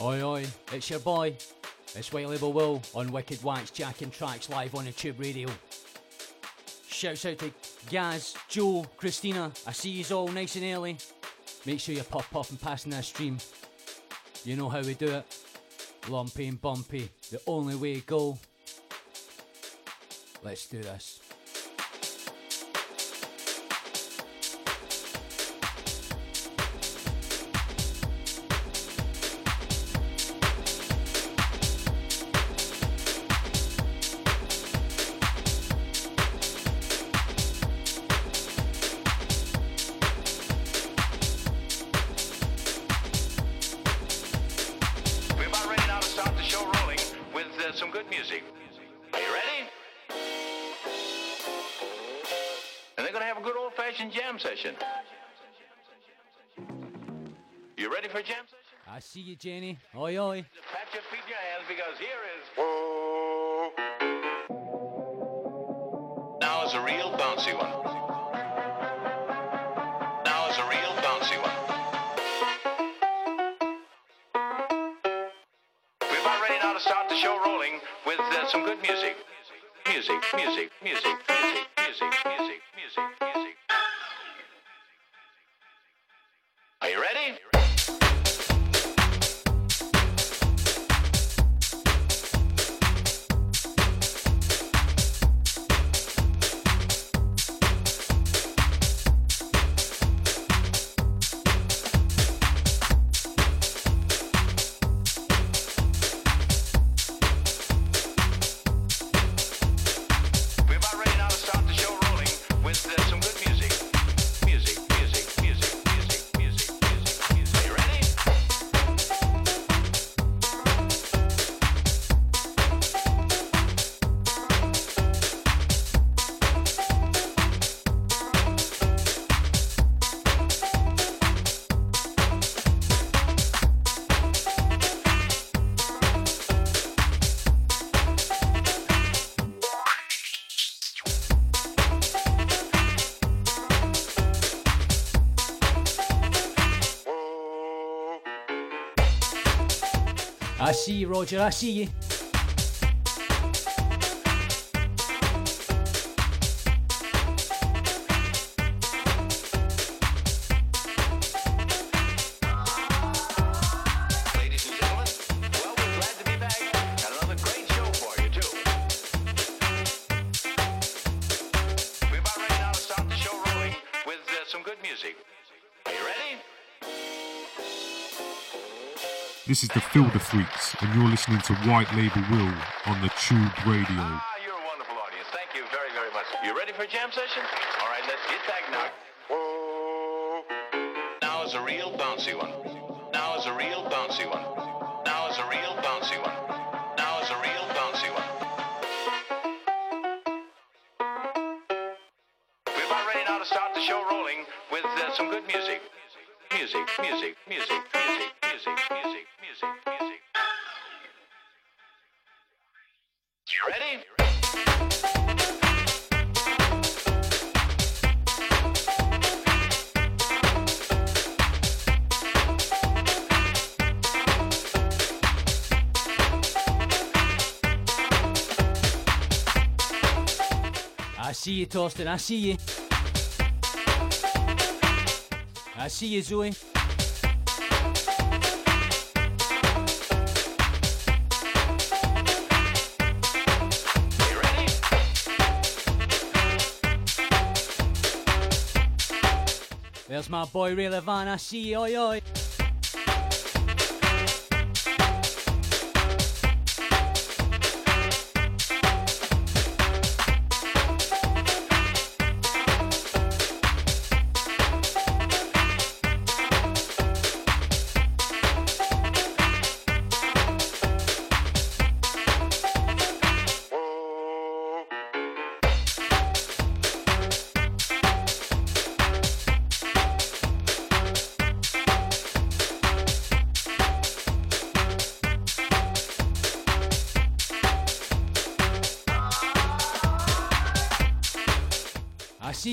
Oi, oi, it's your boy. It's White Label Will on Wicked Wax Jackin Traxx live on the Tube Radio. Shouts out to Gaz, Joe, Christina. I see yous all nice and early. Make sure you pop up and pass in that stream. You know how we do it. Lumpy and bumpy, the only way to go. Let's do this. See you, Roger. I see you. This is the Filter Freaks, and you're listening to White Label Will on the Tube Radio. Ah, you're a wonderful audience. Thank you very, very much. You ready for a jam session? All right, let's get back now. Now is a real bouncy one. Now is a real bouncy one. Now is a real bouncy one. Now is a real bouncy one. We're about ready now to start the show rolling with uh, some good music. Music, music, music, music, music, music, music, music. You ready? I see you, Torsten. I see you. I see you, Zoe. There's my boy Ray Levan. I see you. Oi, oi.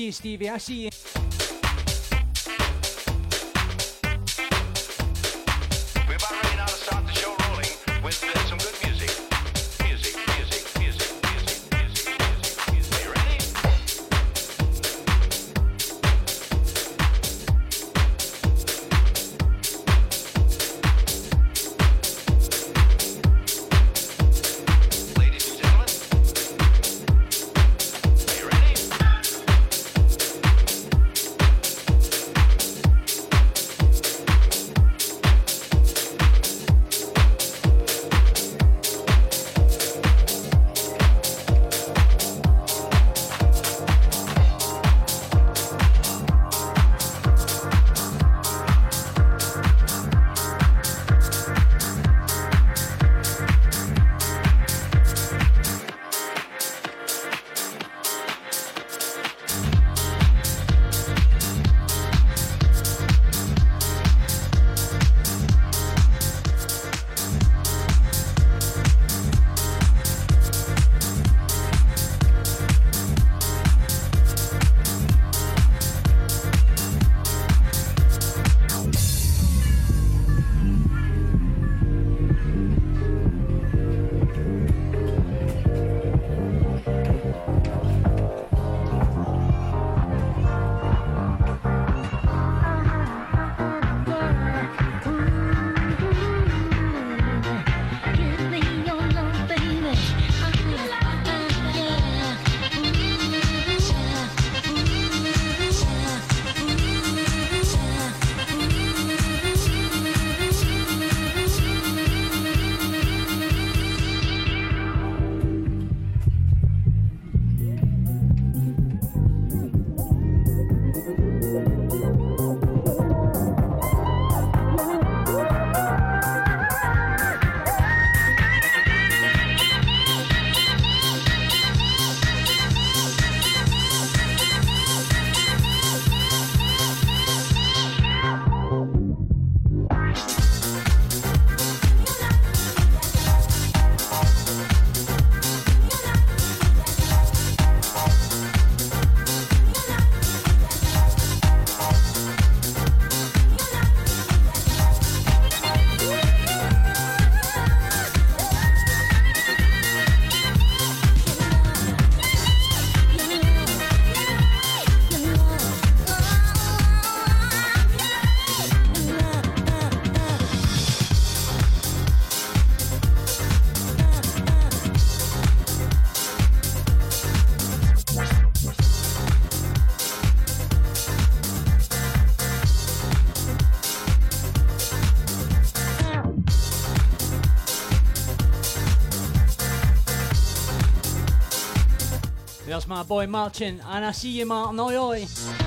I see you, my boy Martin, and I see you, Martin. Oi, oi.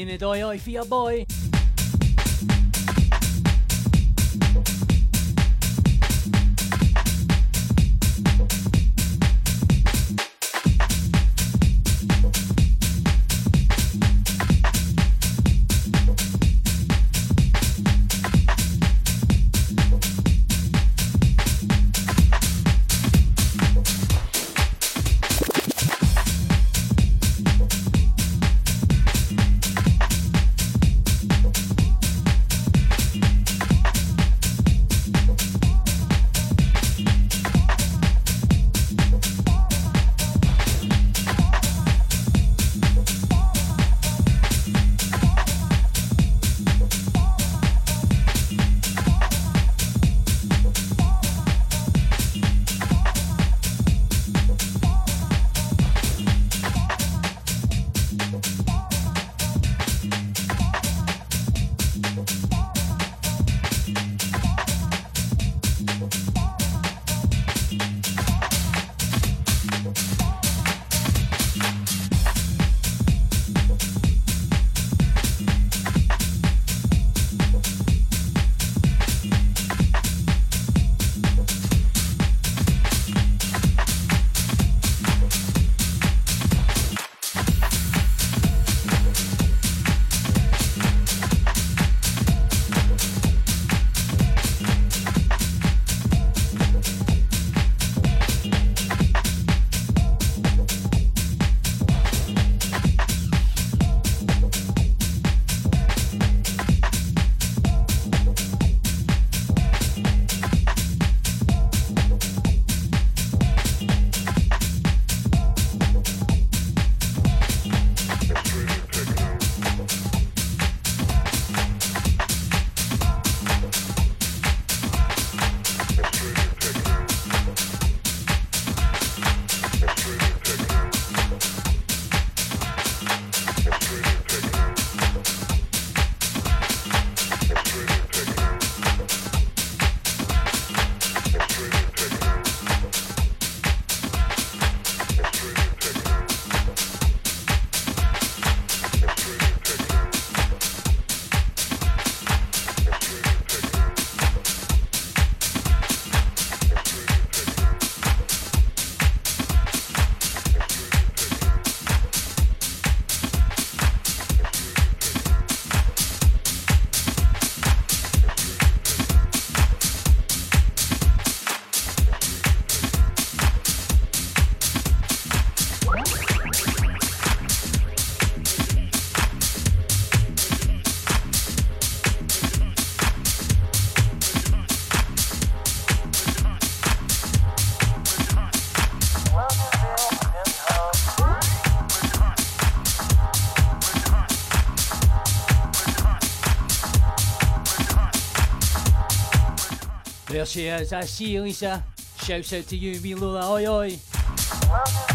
In a die eye for your boy. She uh, is. Uh, I see you, Lisa. Shouts out to you, wee Lola. Oi, oi.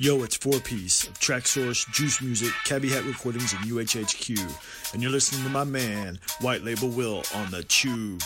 Yo, it's Four Piece of Traxsource, Juice Music, Cabby Hat Recordings, and UHHQ. And you're listening to my man, White Label Will, on the Tube.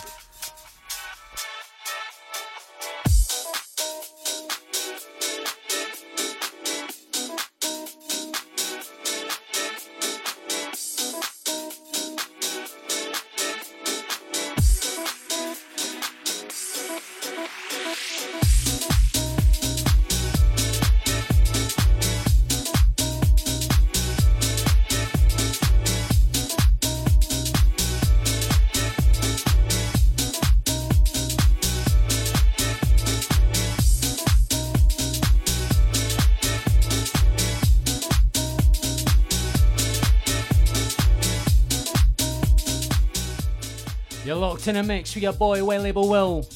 In a mix with your boy Well Label Will.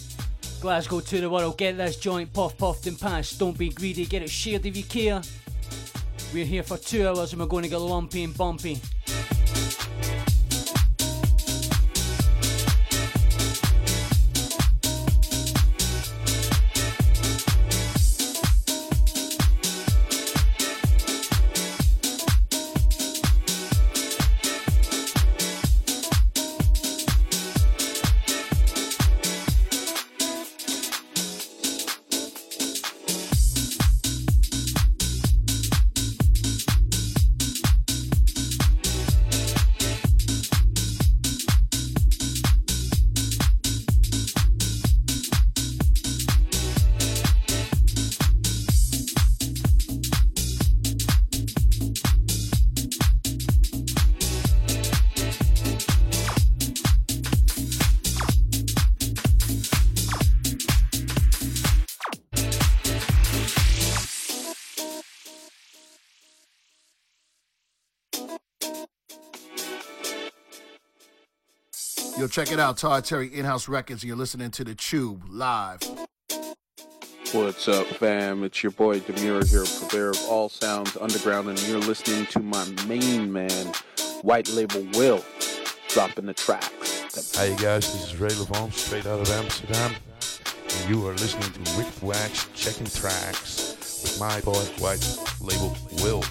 Glasgow to the world, get this joint puff puffed and passed. Don't be greedy, get it shared if you care. We're here for two hours and we're going to get lumpy and bumpy. Check it out. Todd Terry In-House Records. You're listening to The Tube live. What's up, fam? It's your boy Demure here, purveyor of all sounds underground, and you're listening to my main man, White Label Will, dropping the tracks. Hey guys, this is Ray Levon, straight out of Amsterdam, and you are listening to Wicked Wax checking tracks with my boy White Label Will.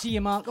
I see you, Mark.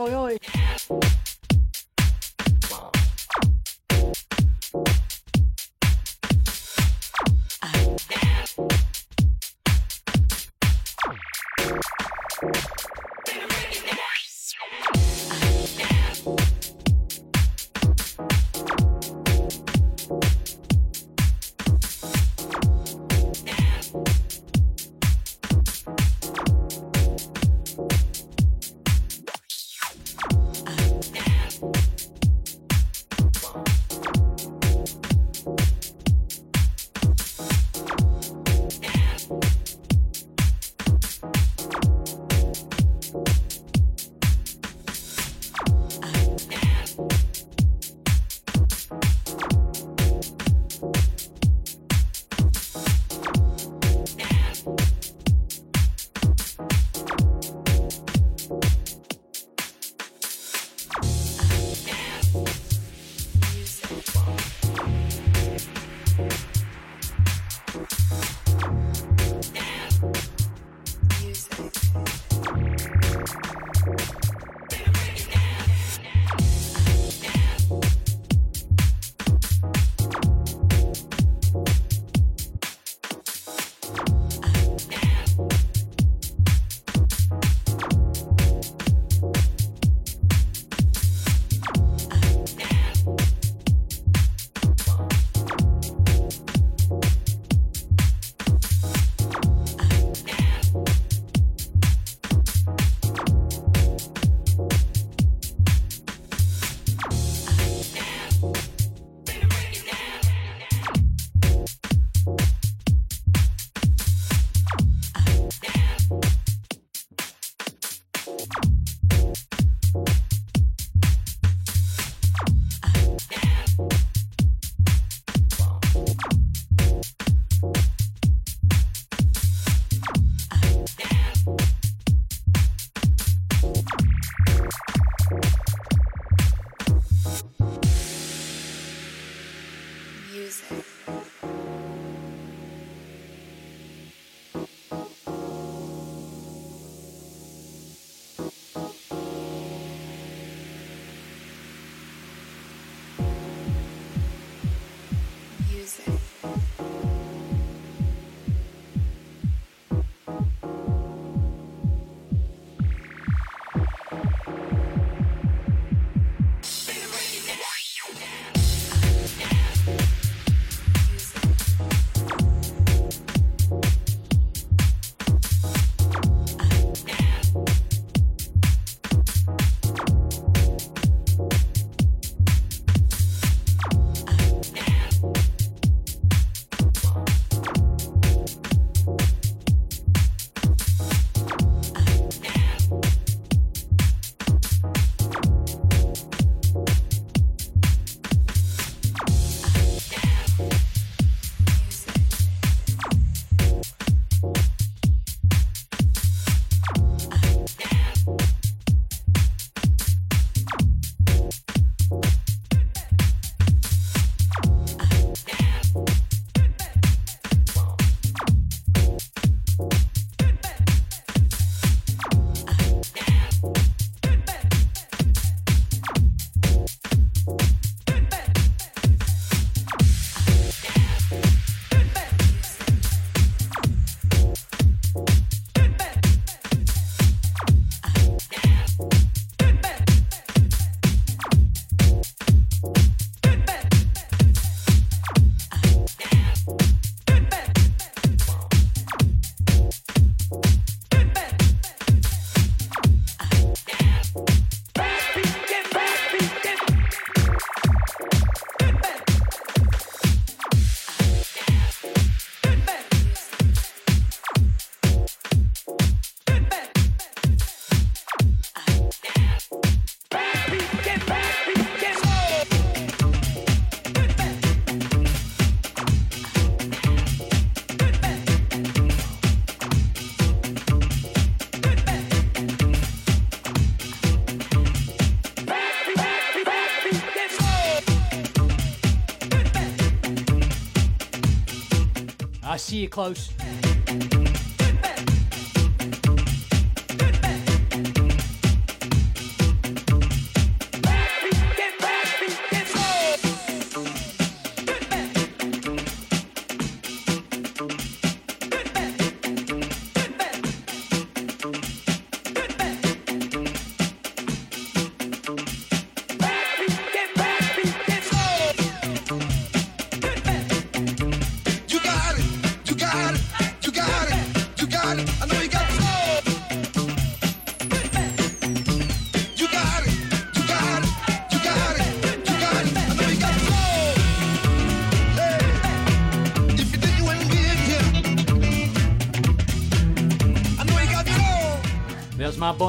Close.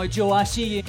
一応足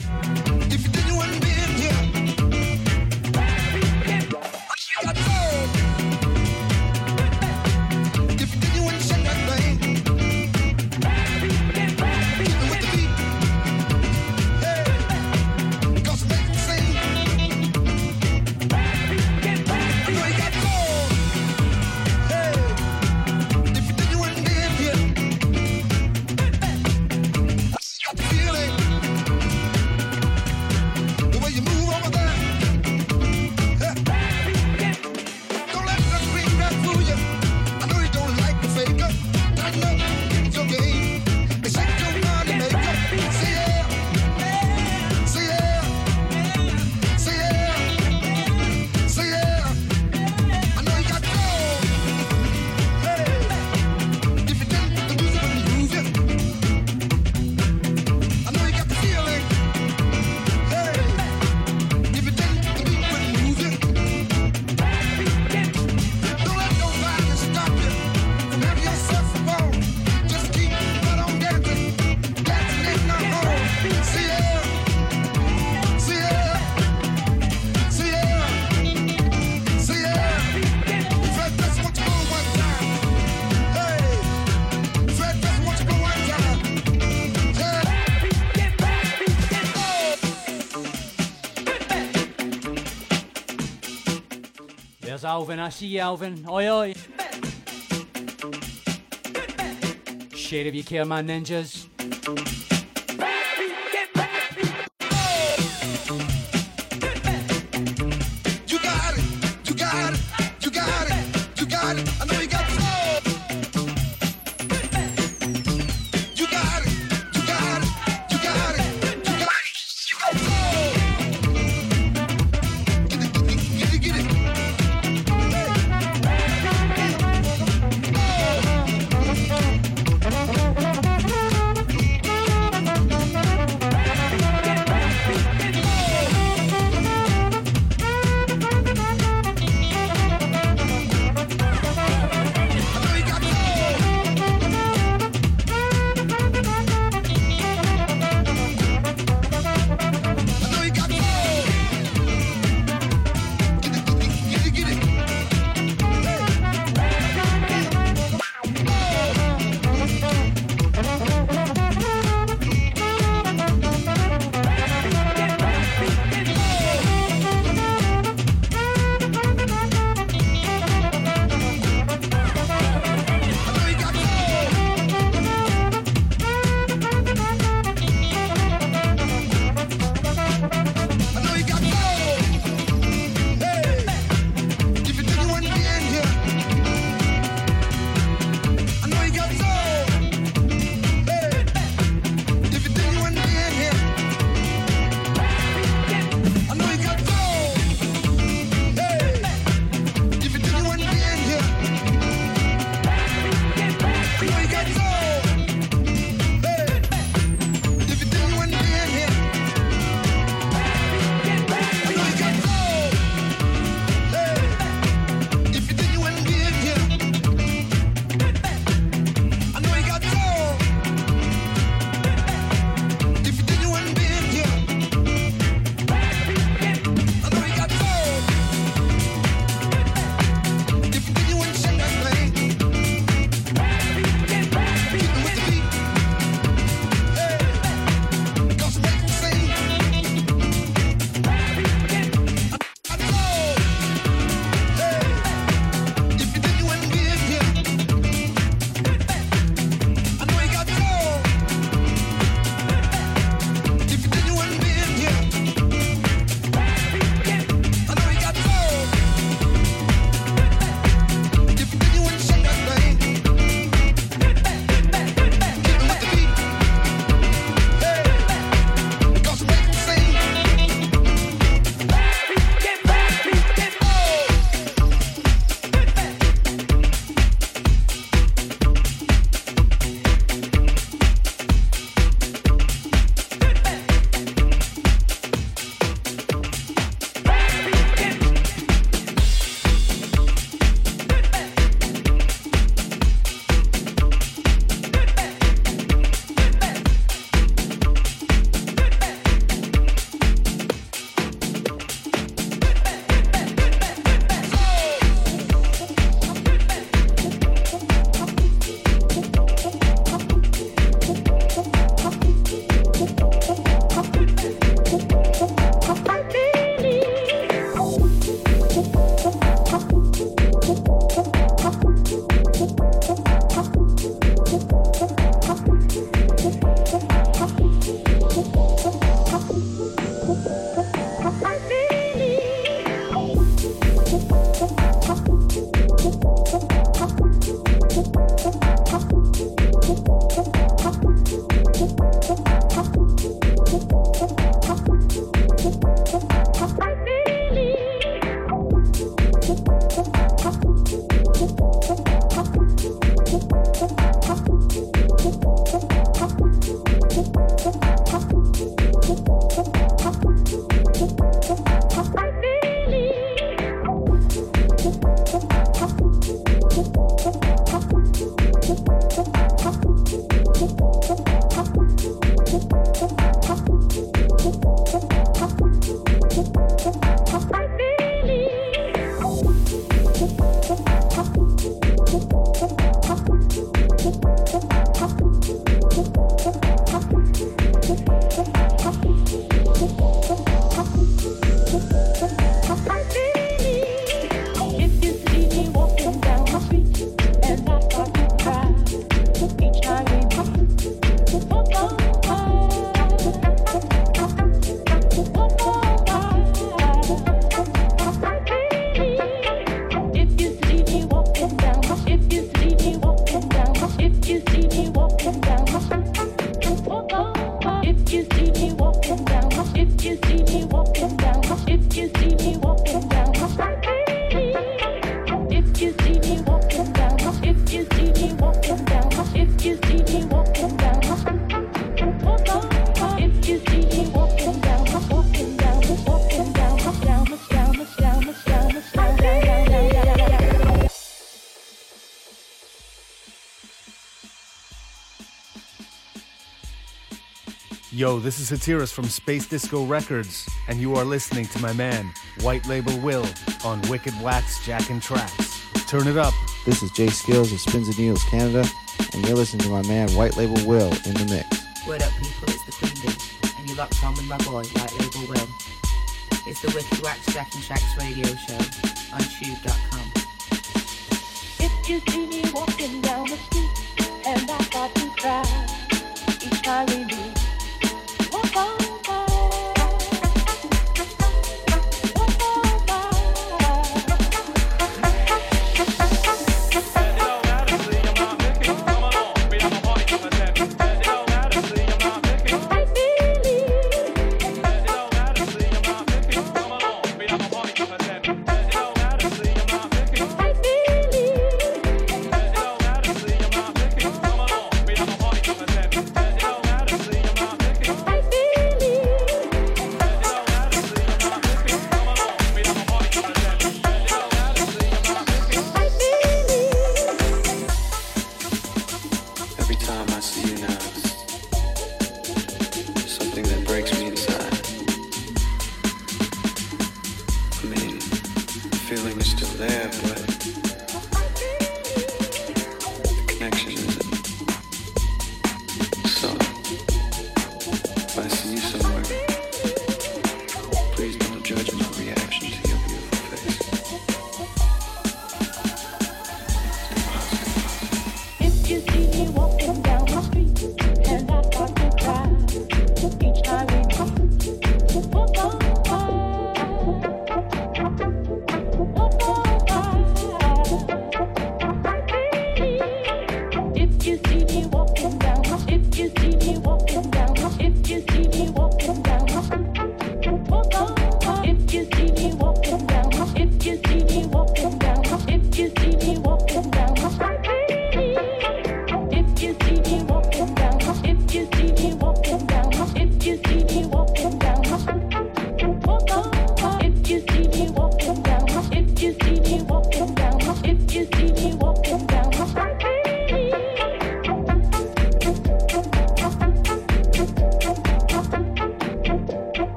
Alvin. I see you, Alvin. Oi, oi. Shit if you kill my ninjas. Yo, this is Satiris from Space Disco Records, and you are listening to my man, White Label Will, on Wicked Wax Jackin Traxx. Turn it up. This is Jay Skills of Spins and Needles Canada, and you're listening to my man White Label Will in the mix. Word up, people, it's the Queen Bee, and you're locked on with my boy, White Label Will. It's the Wicked Wax Jack and Tracks radio show on tube.com. If you see me walking down the street and I start to cry each time we meet,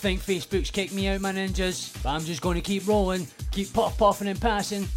think Facebook's kicked me out, my ninjas, but I'm just going to keep rolling, keep puff puffing and passing.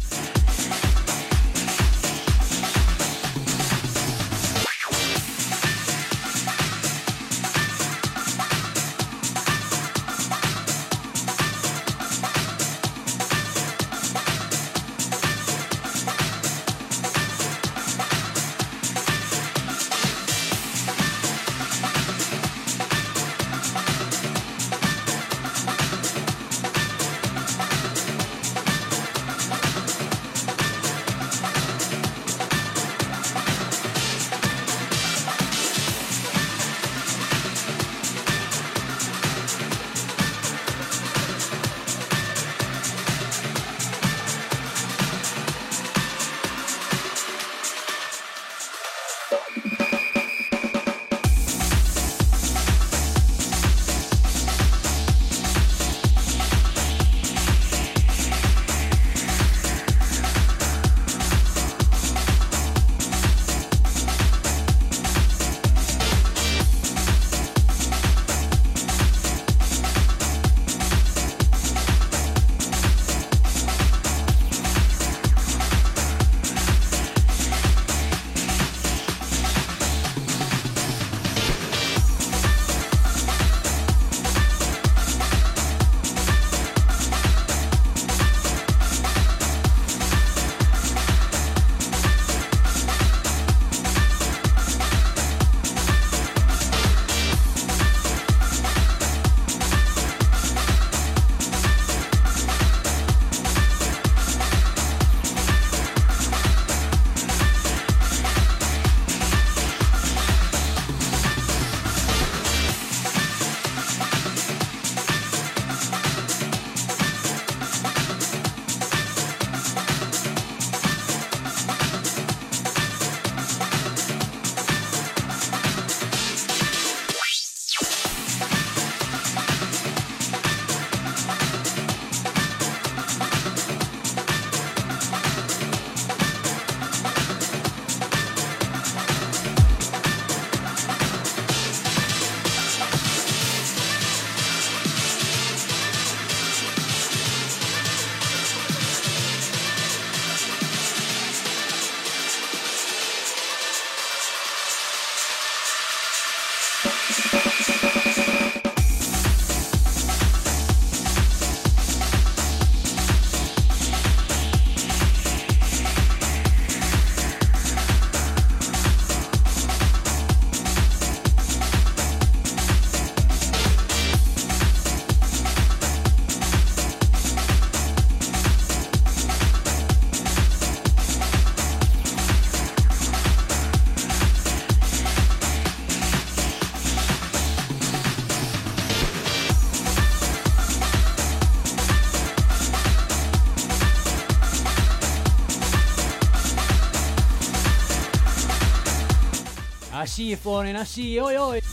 I see you, Florian. I see you.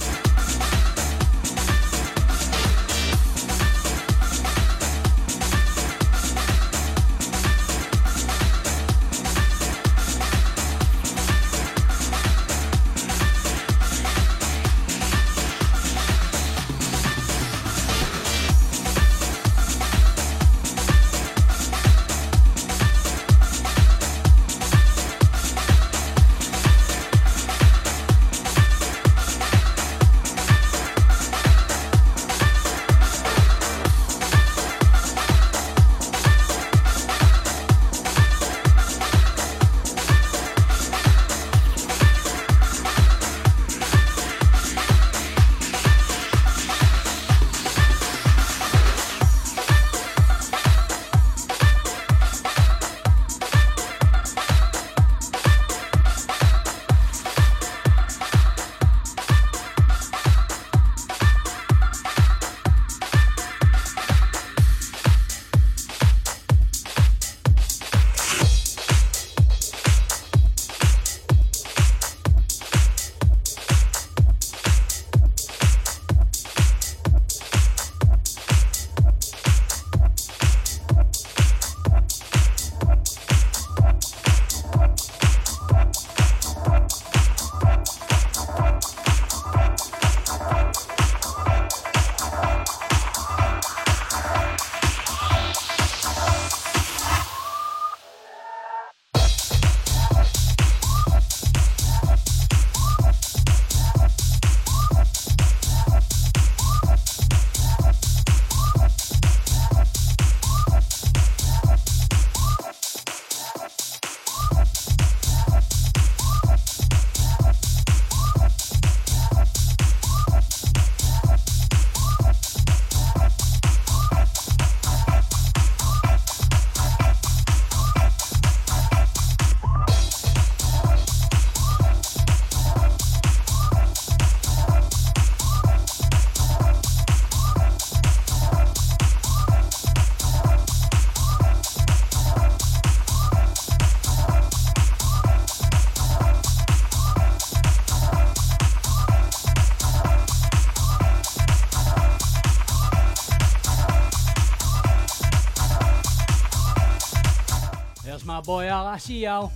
Boy Al. I see y'all.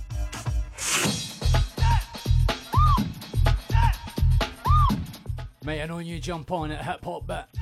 Mate, I know you jump on at hip hop bit.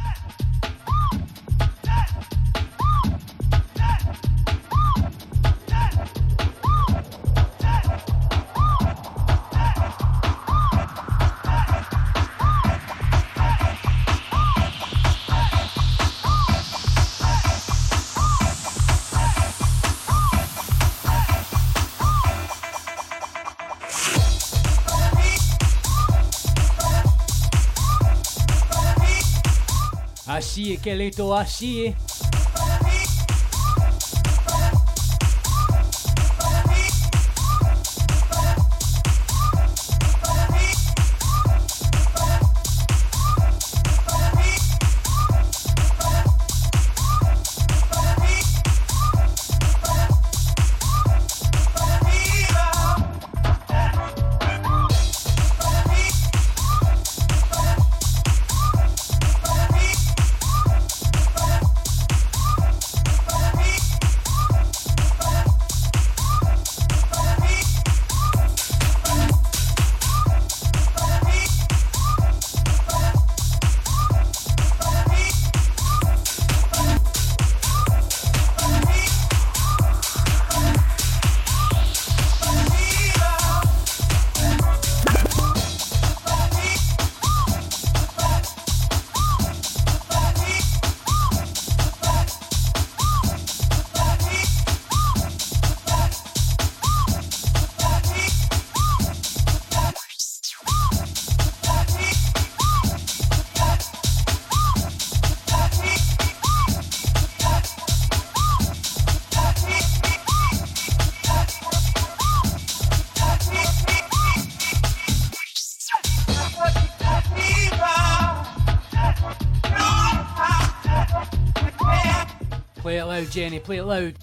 que ele tô assim. Jenny. Play it loud.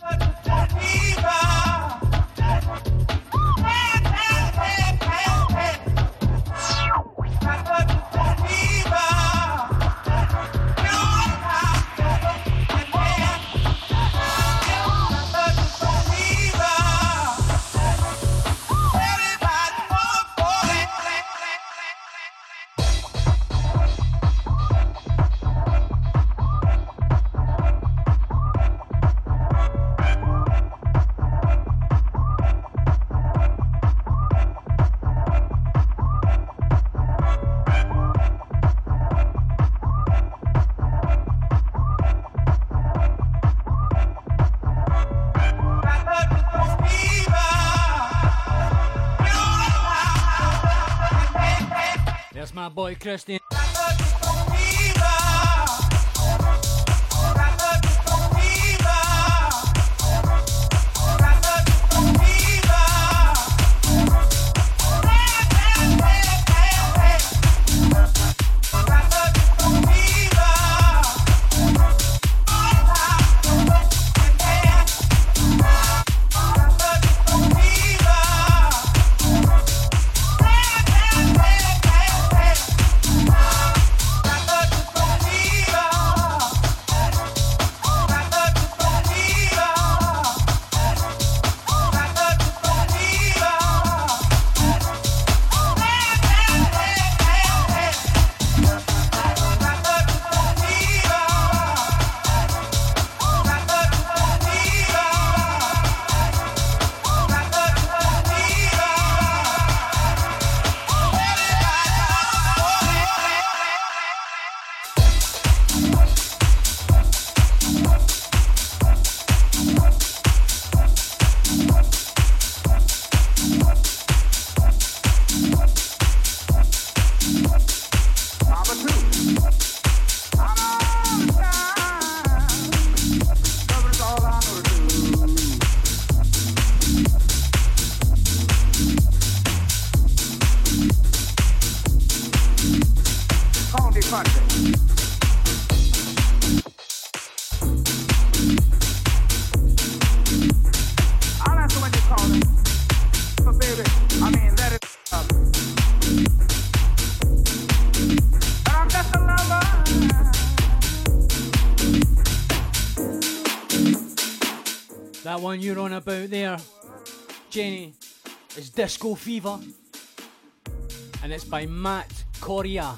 Boy Christian. One you're on about there, Jenny, is Disco Fever. And it's by Matt Correa.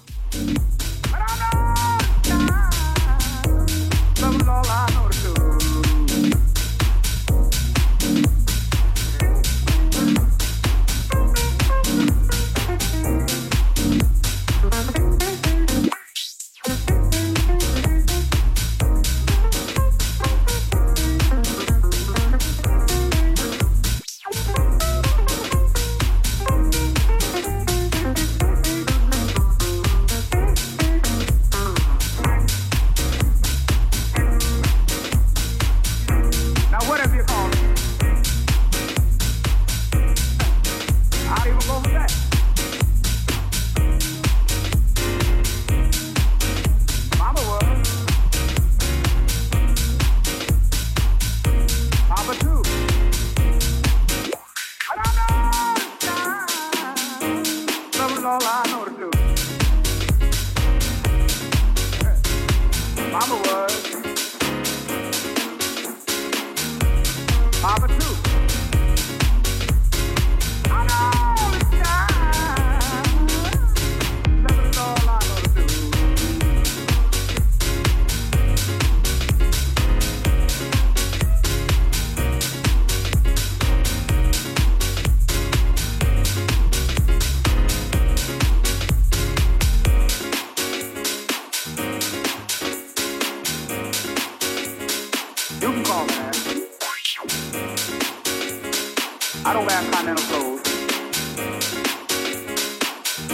Continental clothes.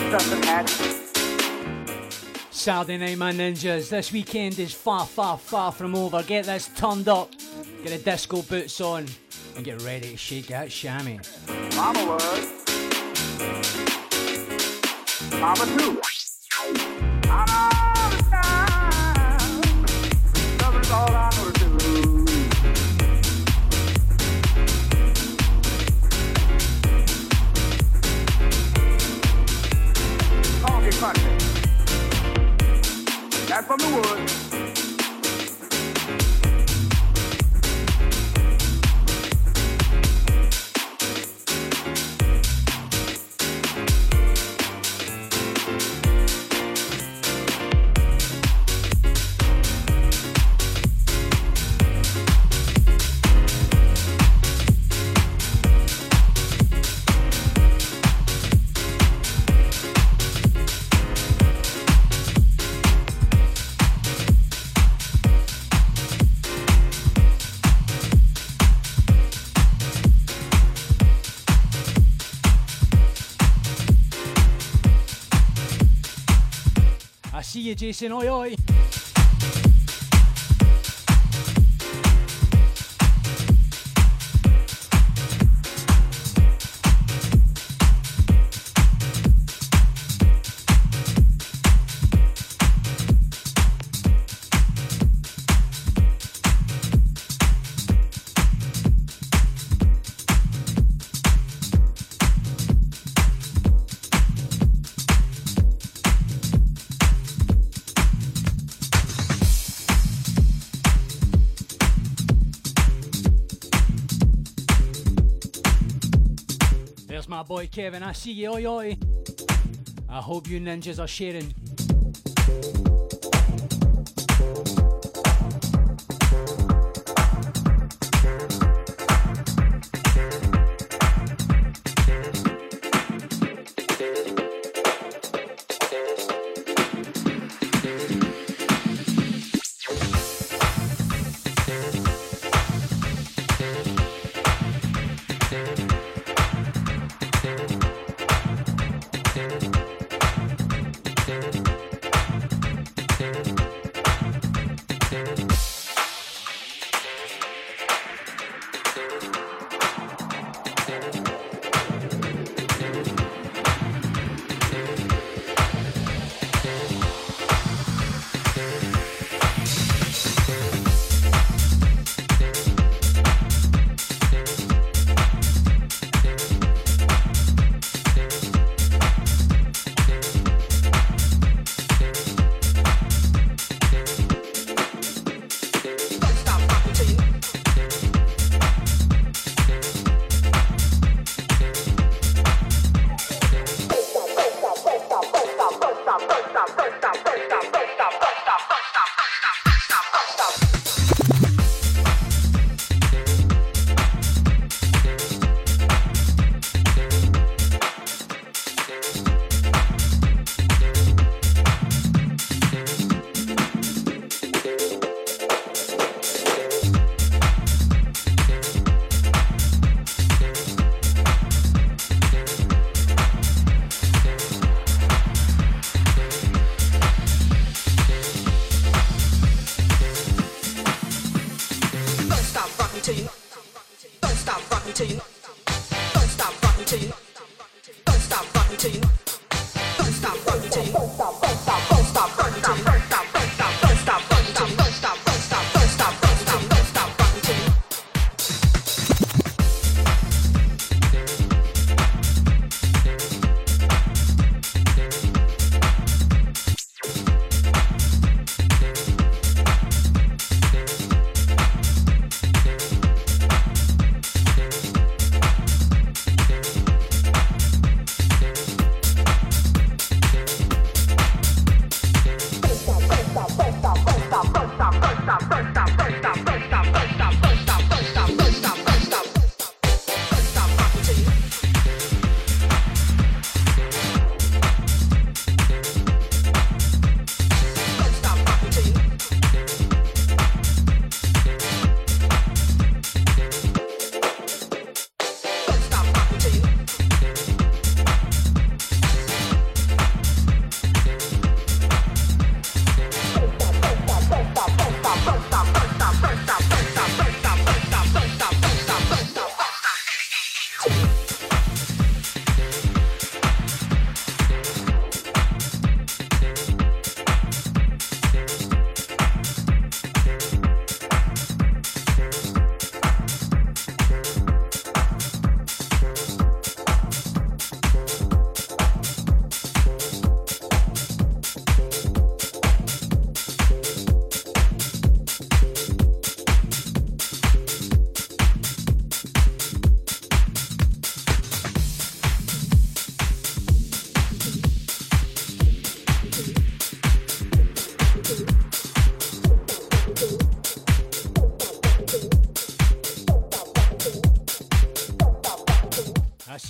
Just an hat. Saturday Night My Ninjas. This weekend is far, far, far from over. Get this turned up, get the disco boots on, and get ready to shake that chamois. Mama was. Mama too. 家路の良い Kevin. I see you, oi, oi. I hope you ninjas are sharing.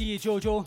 一啾啾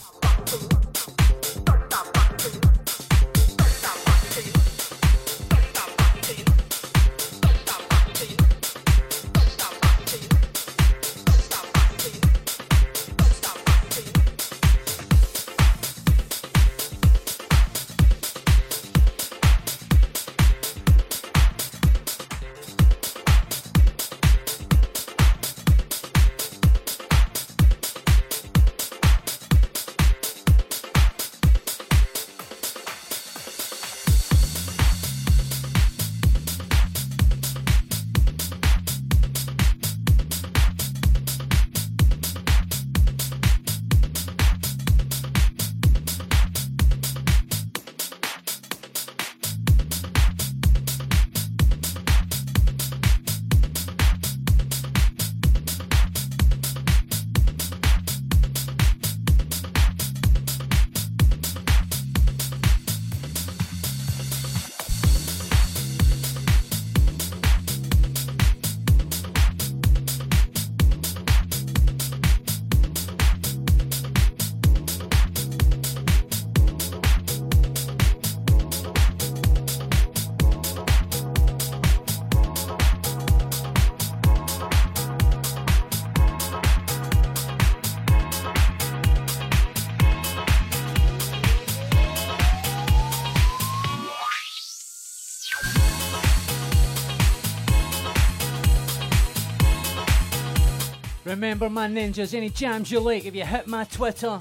Remember, my ninjas, any jams you like, if you hit my Twitter,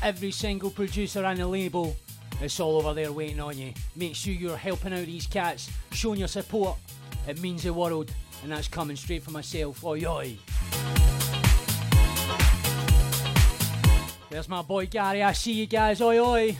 every single producer and the label, it's all over there waiting on you. Make sure you're helping out these cats, showing your support. It means the world, and that's coming straight from myself. Oi, oi. There's my boy Gary. I see you guys. Oi, oi.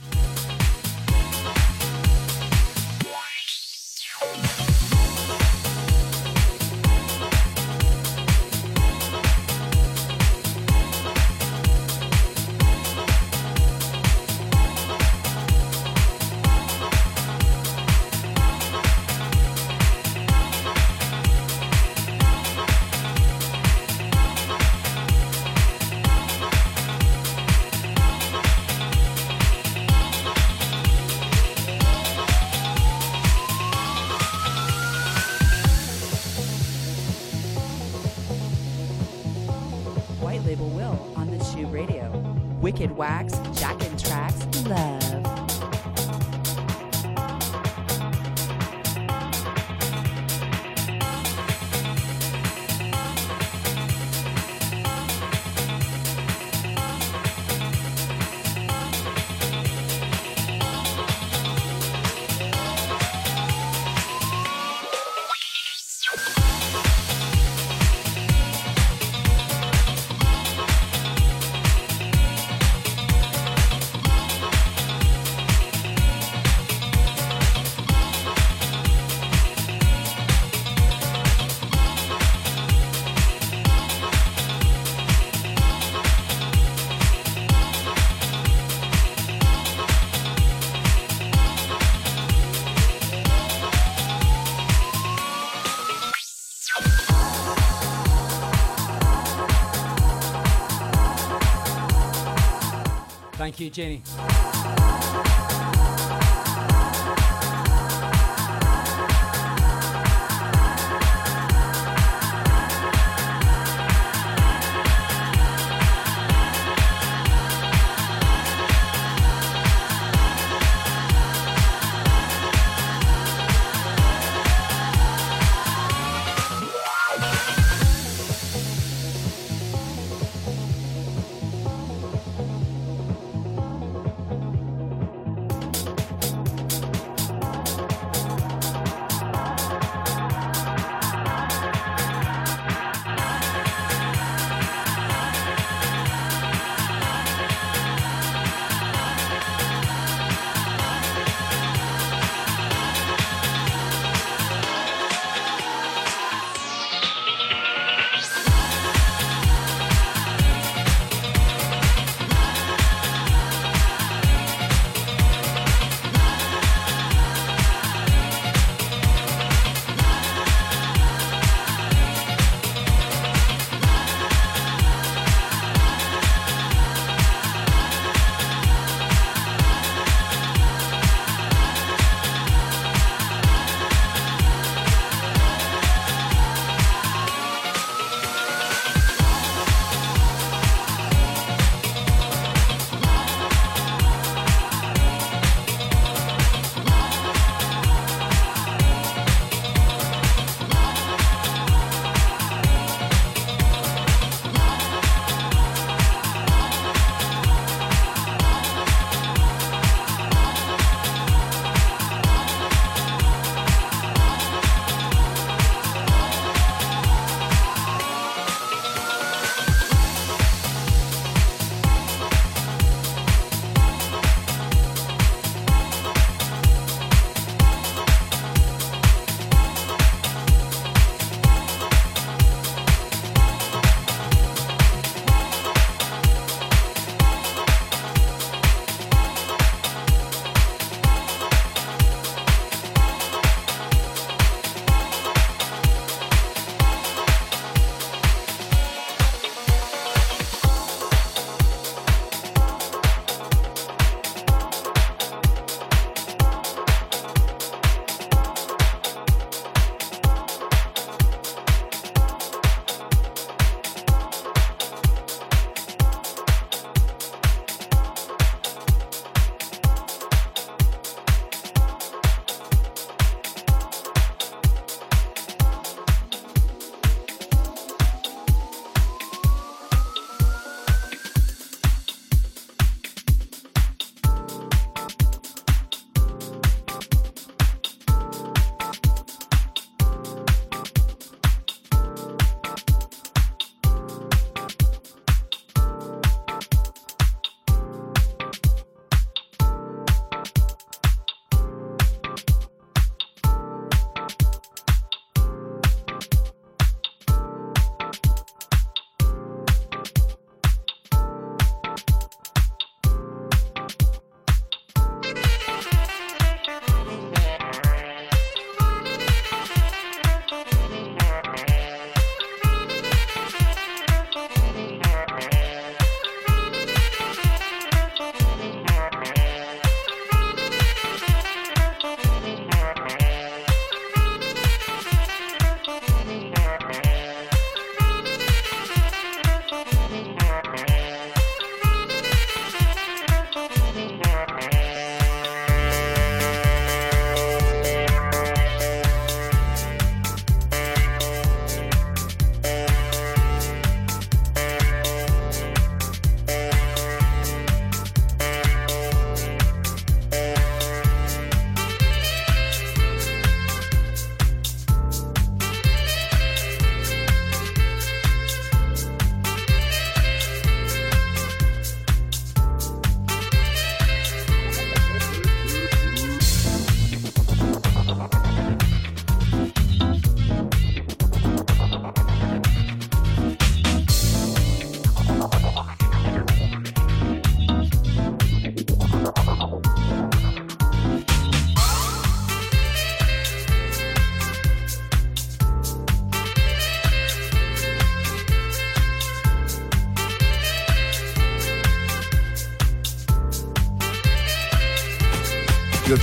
Thank you, Jenny.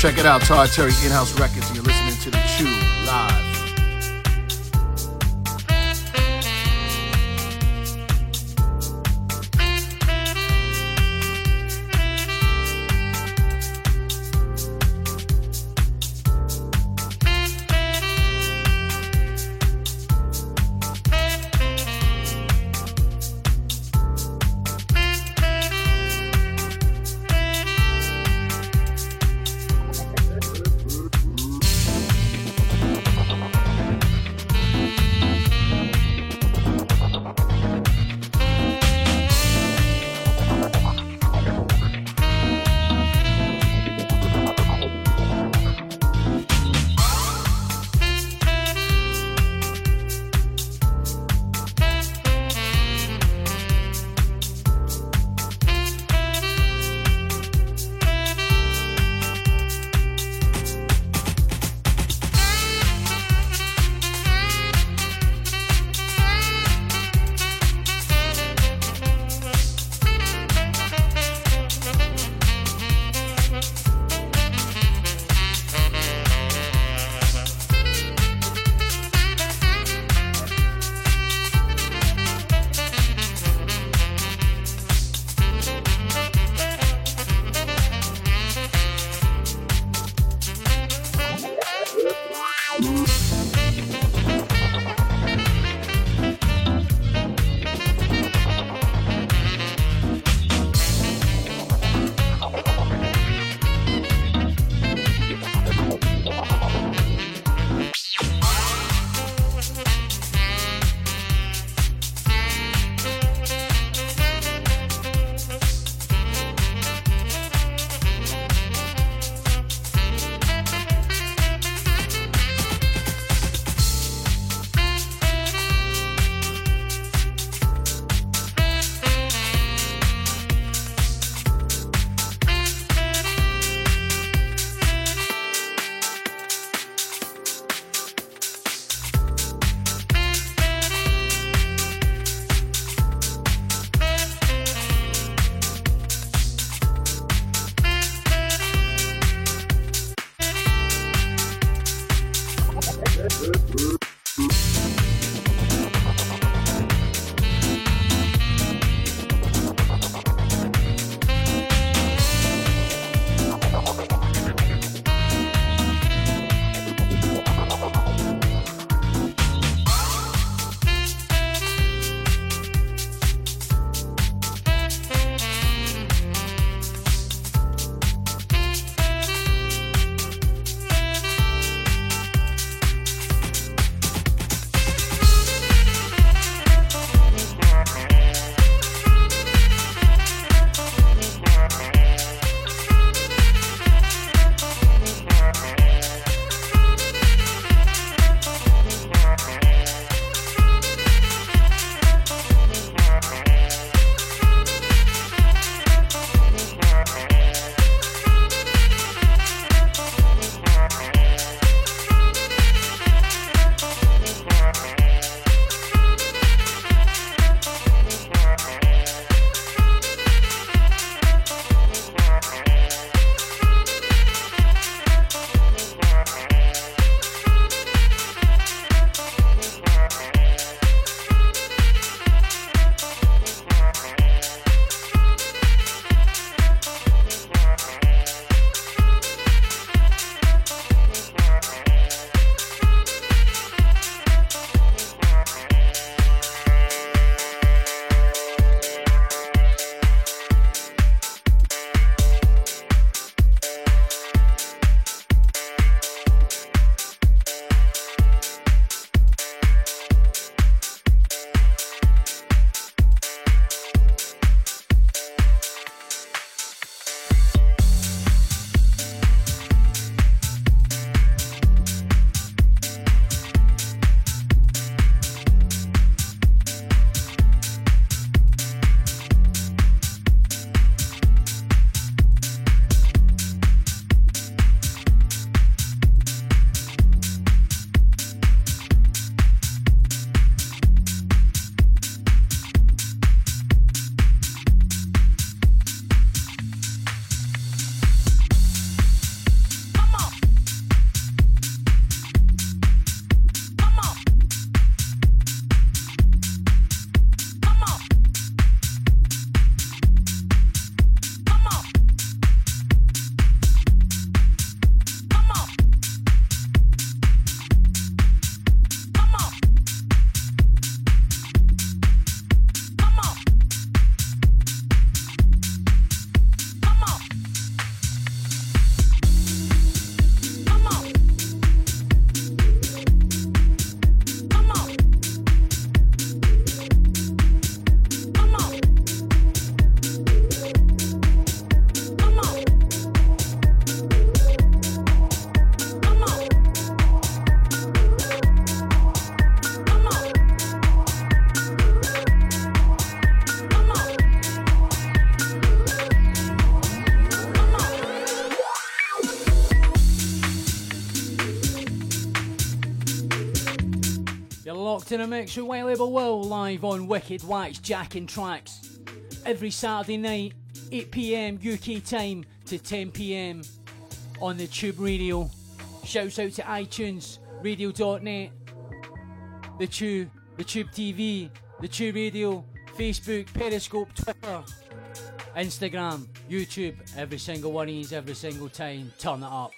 Check it out, Todd Terry In-House Records, and you're listening to the Chew a mix with White Label Will live on Wicked Wax Jackin Traxx every Saturday night, 8 pm UK time to 10 pm on the Chewb Radio. Shouts out to iTunes, Radio.net, the Chewb, the Chewb TV, the Chewb Radio, Facebook, Periscope, Twitter, Instagram, YouTube. Every single one of these, every single time. Turn it up.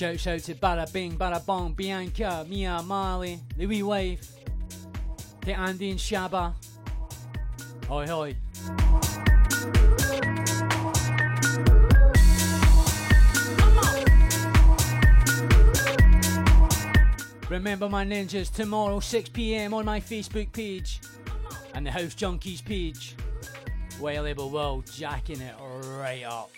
Shouts out to Bada Bing, Bada Bong, Bianca, Mia, Marley, wee wife, to Andy and Shabba. Hoi hoi. Remember my ninjas tomorrow 6pm on my Facebook page and the House Junkies page. Whale Label World jacking it right up.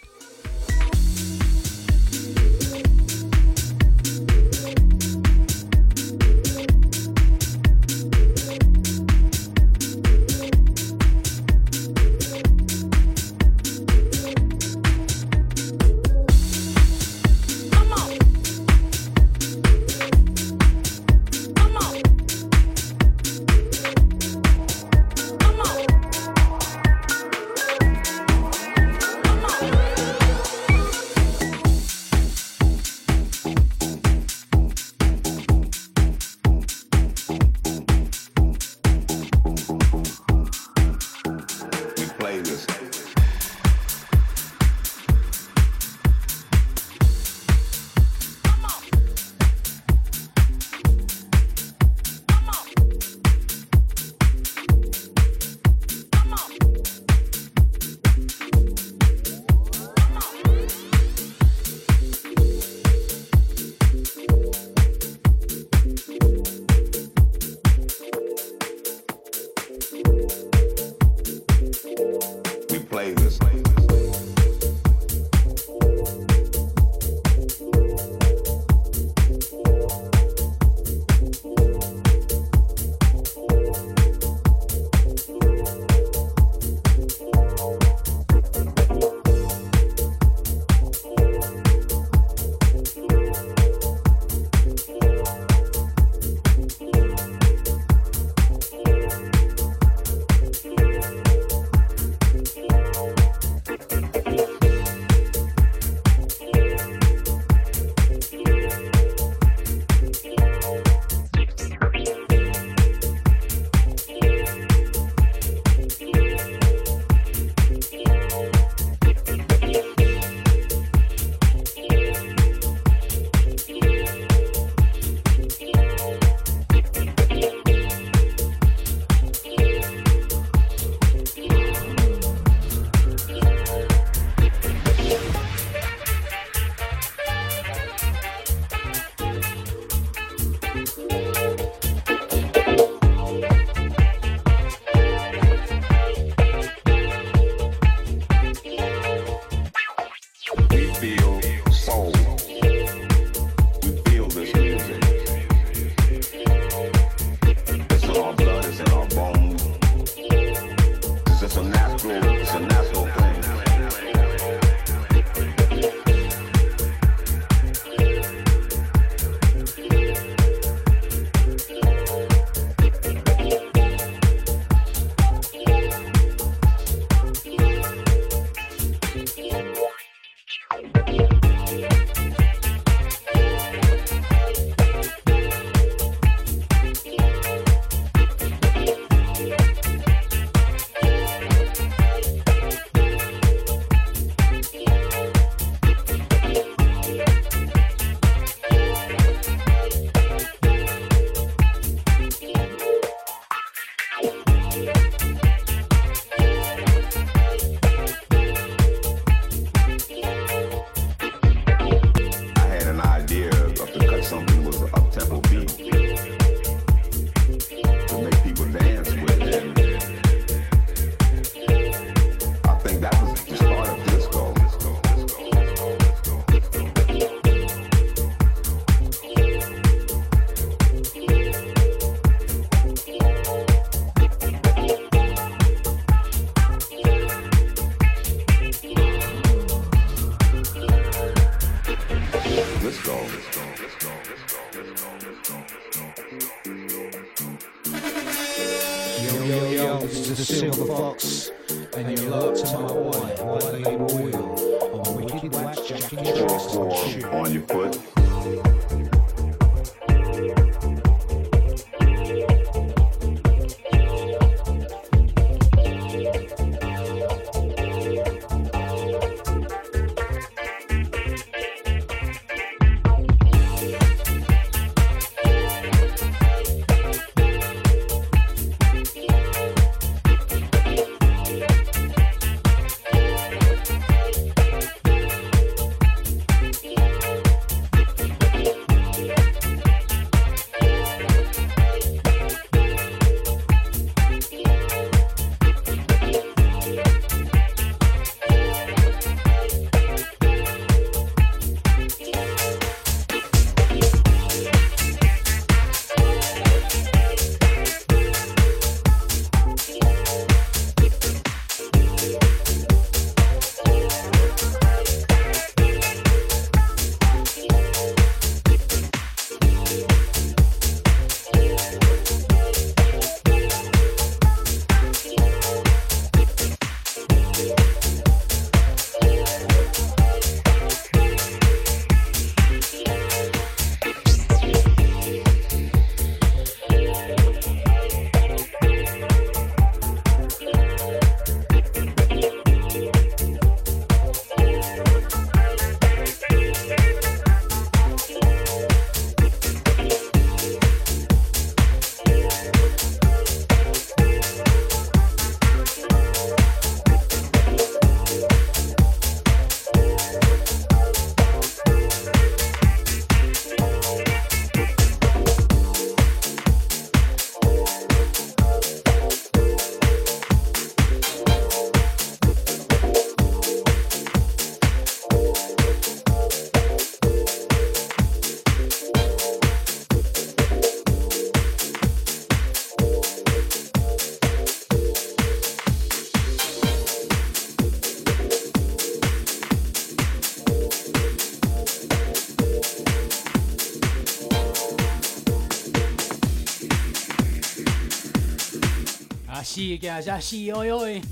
I see you guys, I see you,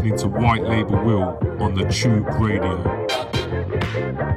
listening to White Label Will on the Chewb Radio.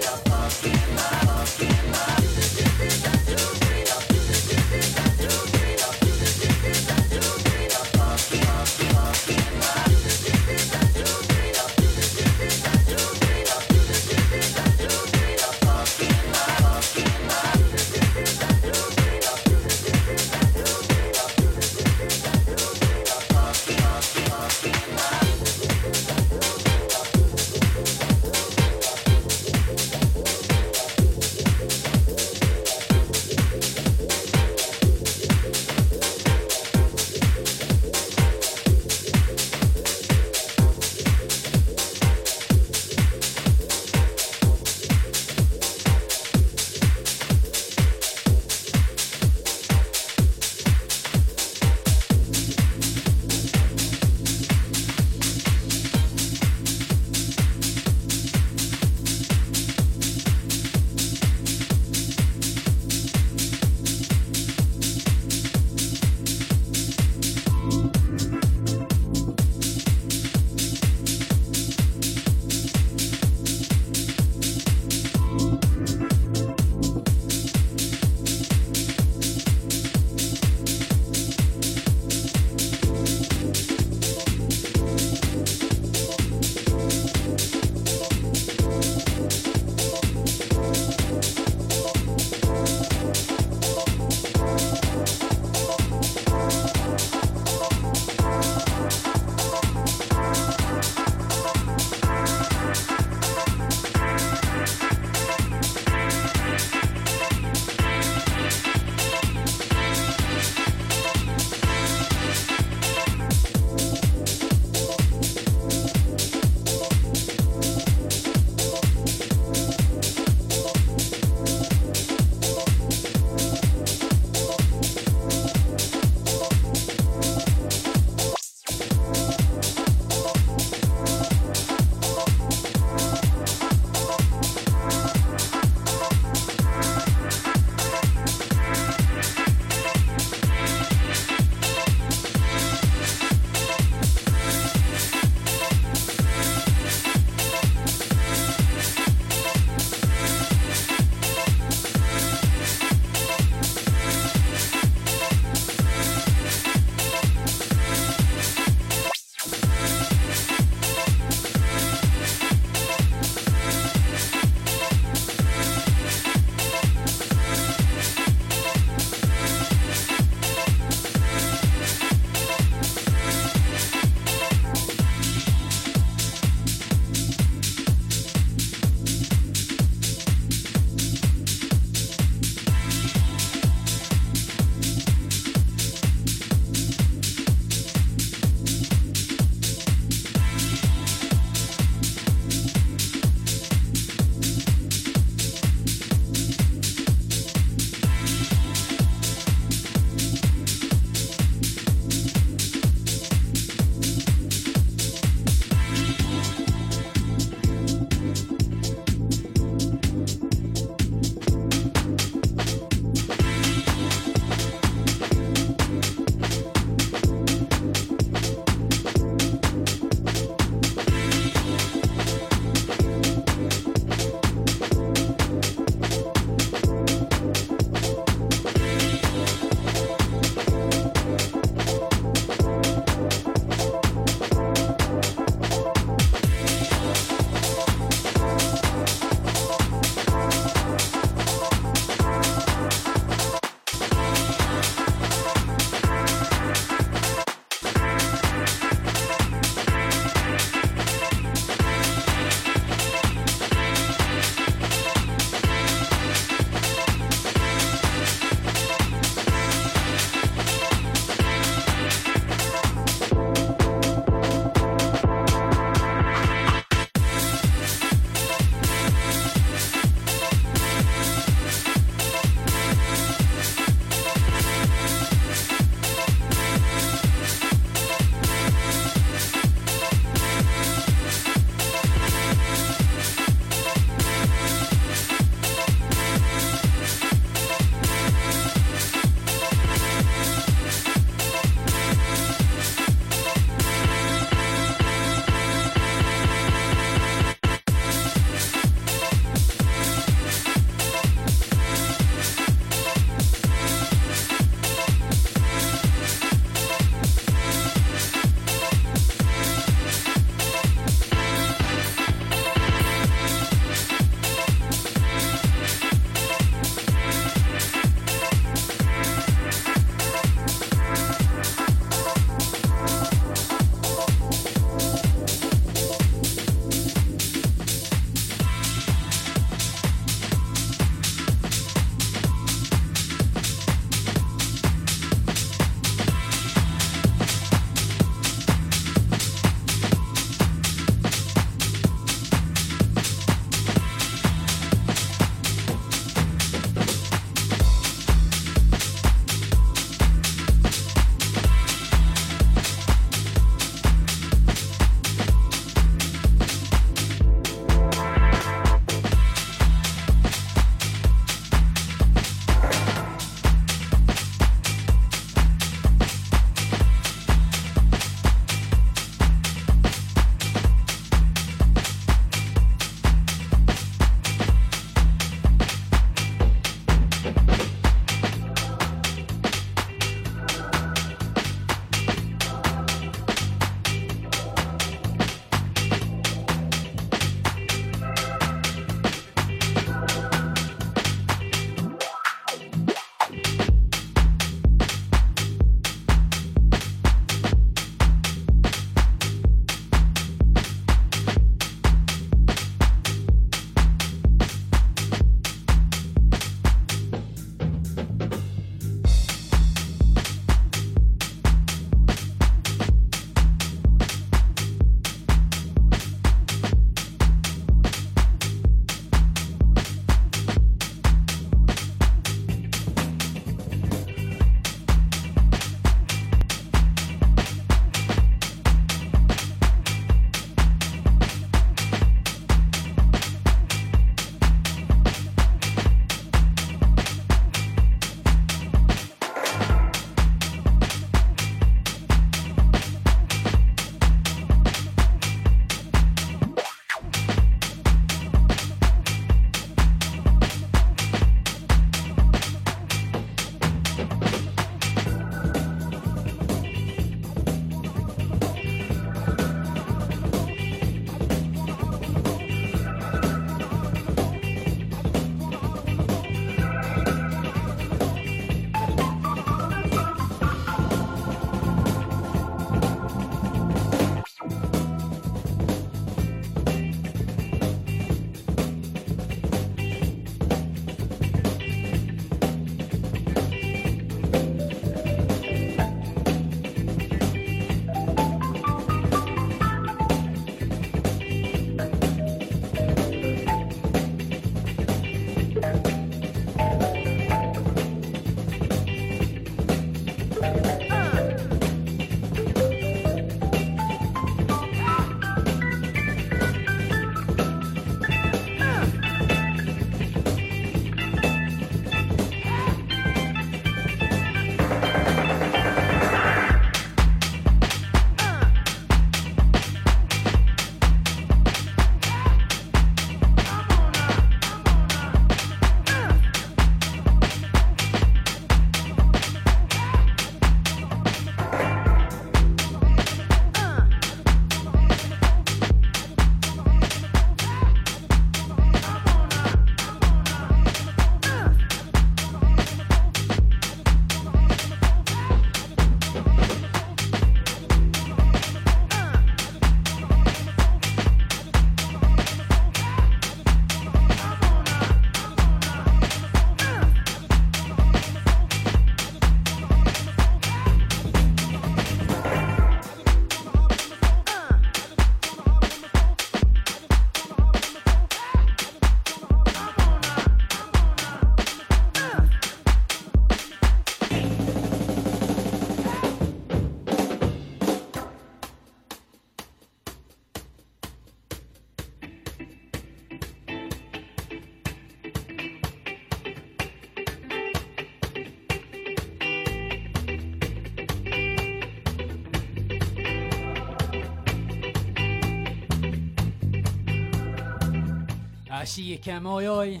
I see you, Kim. Oi, oi.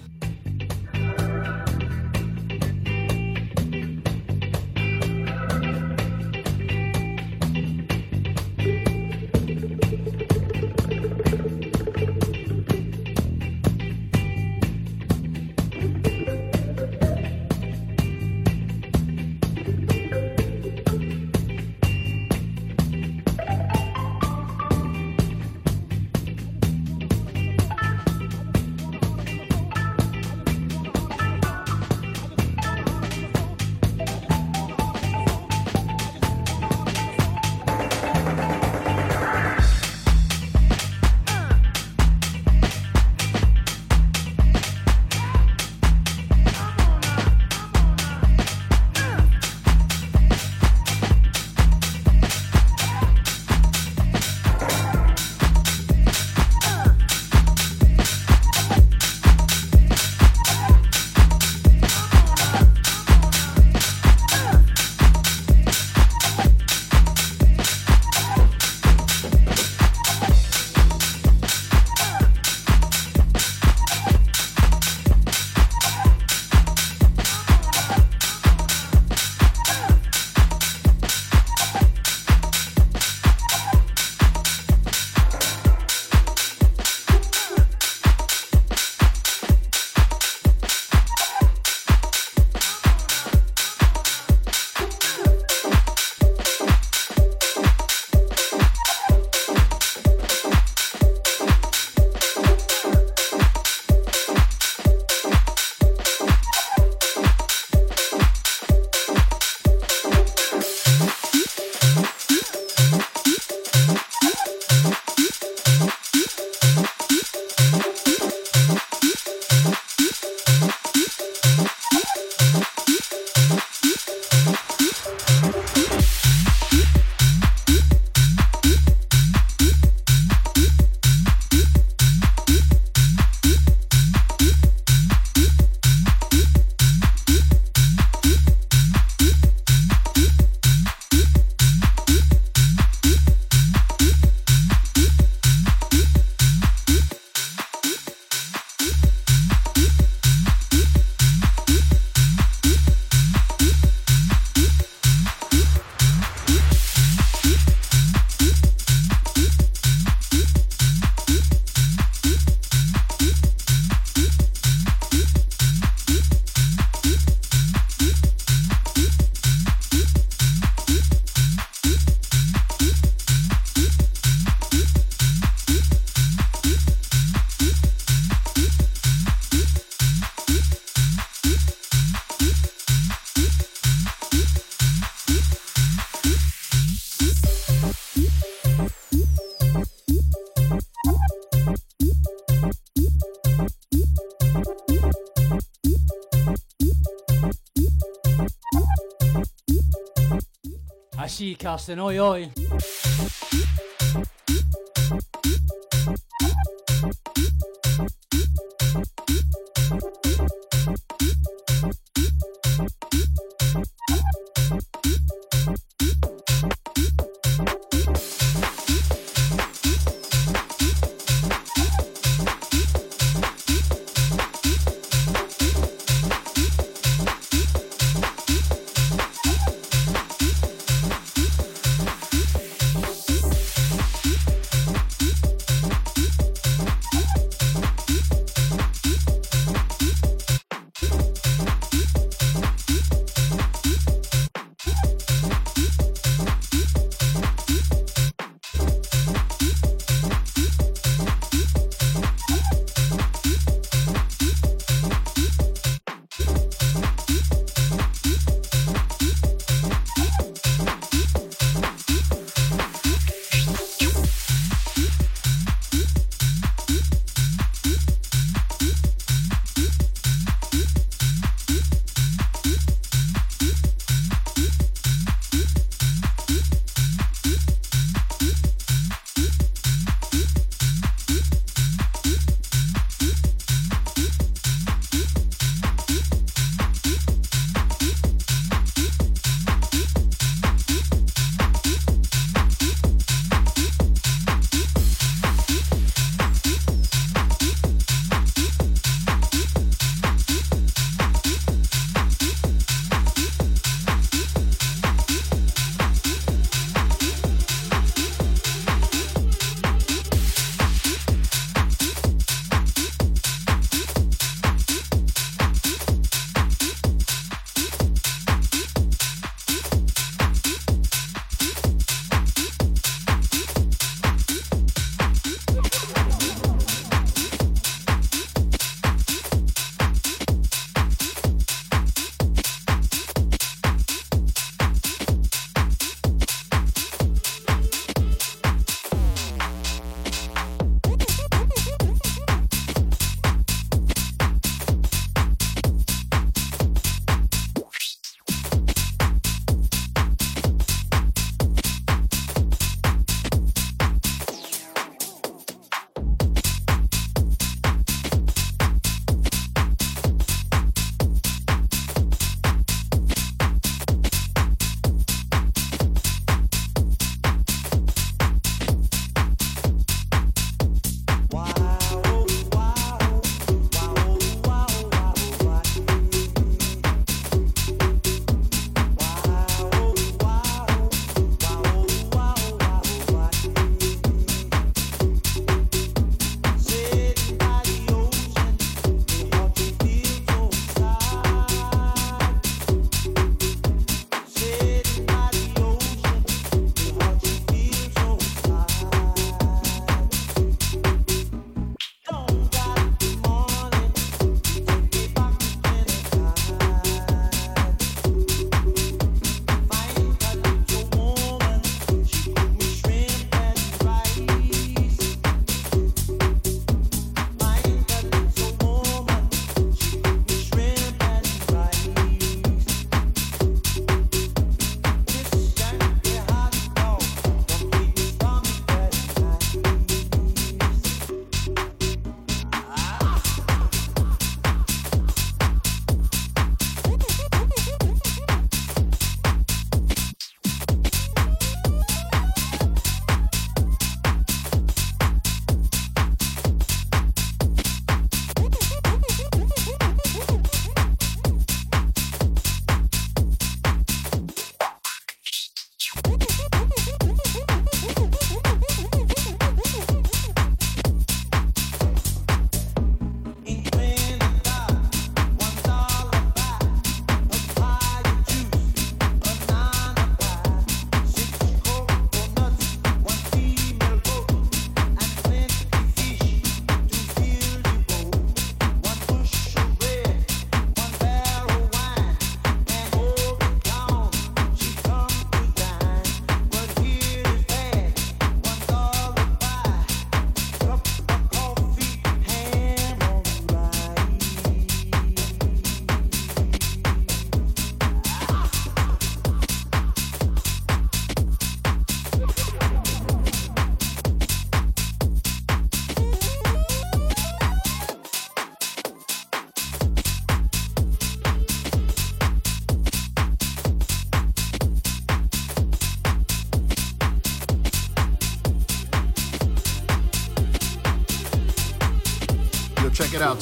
I see you,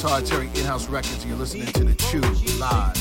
Terry In House Records, and you're listening to The Chew live.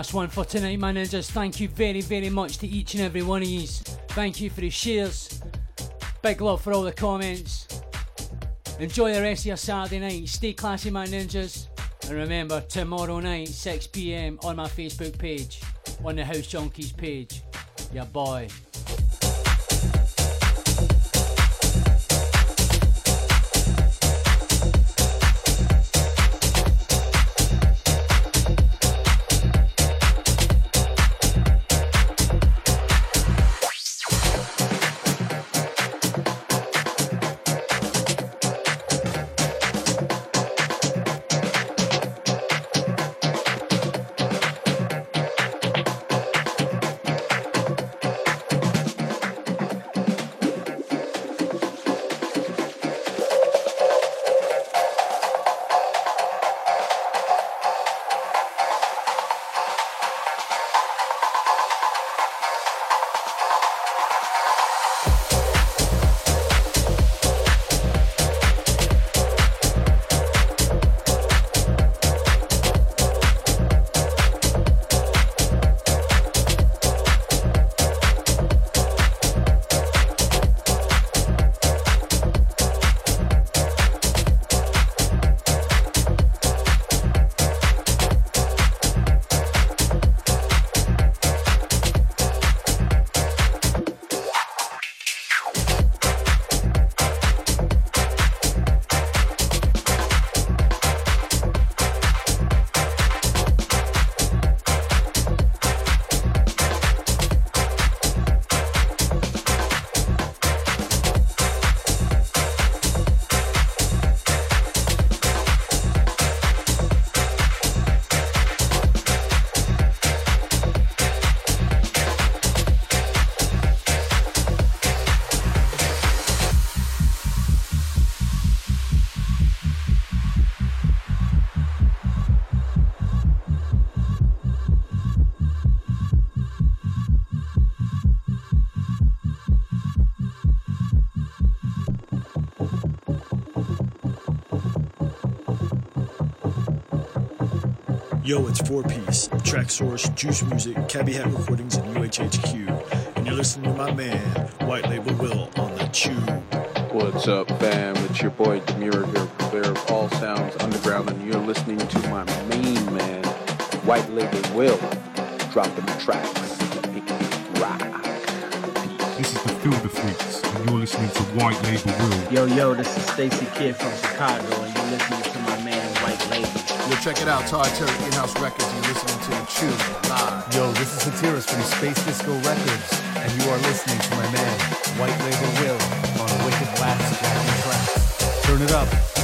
Last one for tonight, my ninjas. Thank you very, very much to each and every one of you. Thank you for the shares. Big love for all the comments. Enjoy the rest of your Saturday night. Stay classy, my ninjas. And remember, tomorrow night, 6 pm, on my Facebook page, on the House Junkies page. Your boy. Yo, it's Four Piece, Traxsource, Juice Music, Cabby Hat Recordings, and UHHQ. And you're listening to my man, White Label Will, on the Chewb. What's up, fam? It's your boy Demura here, purveyor of all sounds underground, and you're listening to my main man, White Label Will, dropping the tracks. Rock. This is the Feel the Freaks, and you're listening to White Label Will. Yo, yo, this is Stacy Kidd from Chicago, and you're listening check it out, Todd Terry In-House Records. You're listening to Chew live. Yo, this is Satiris from Space Disco Records, and you are listening to my man, White Label Will, on a Wicked and Track. Turn it up.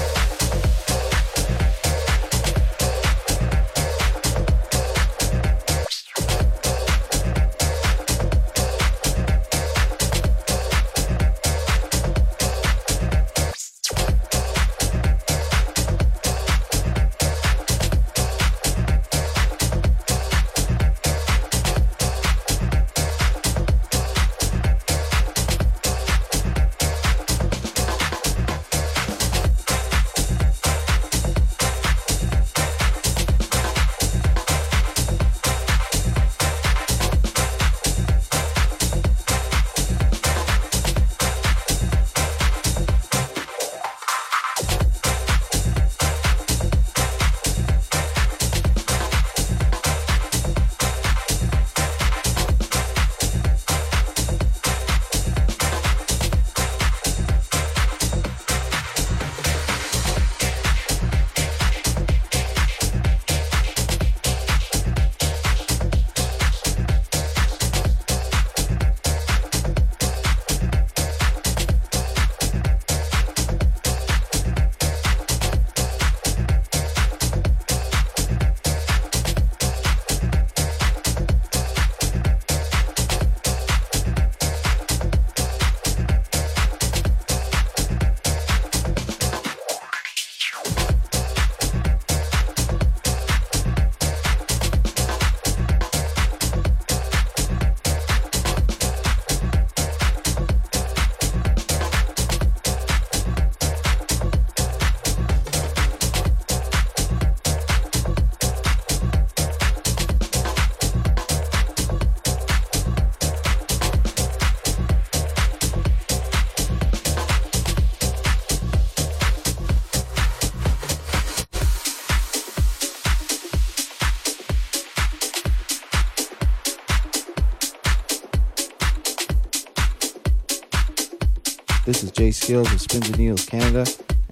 Skills of Spins and Needles Canada,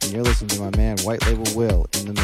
and you're listening to my man White Label Will in the mix.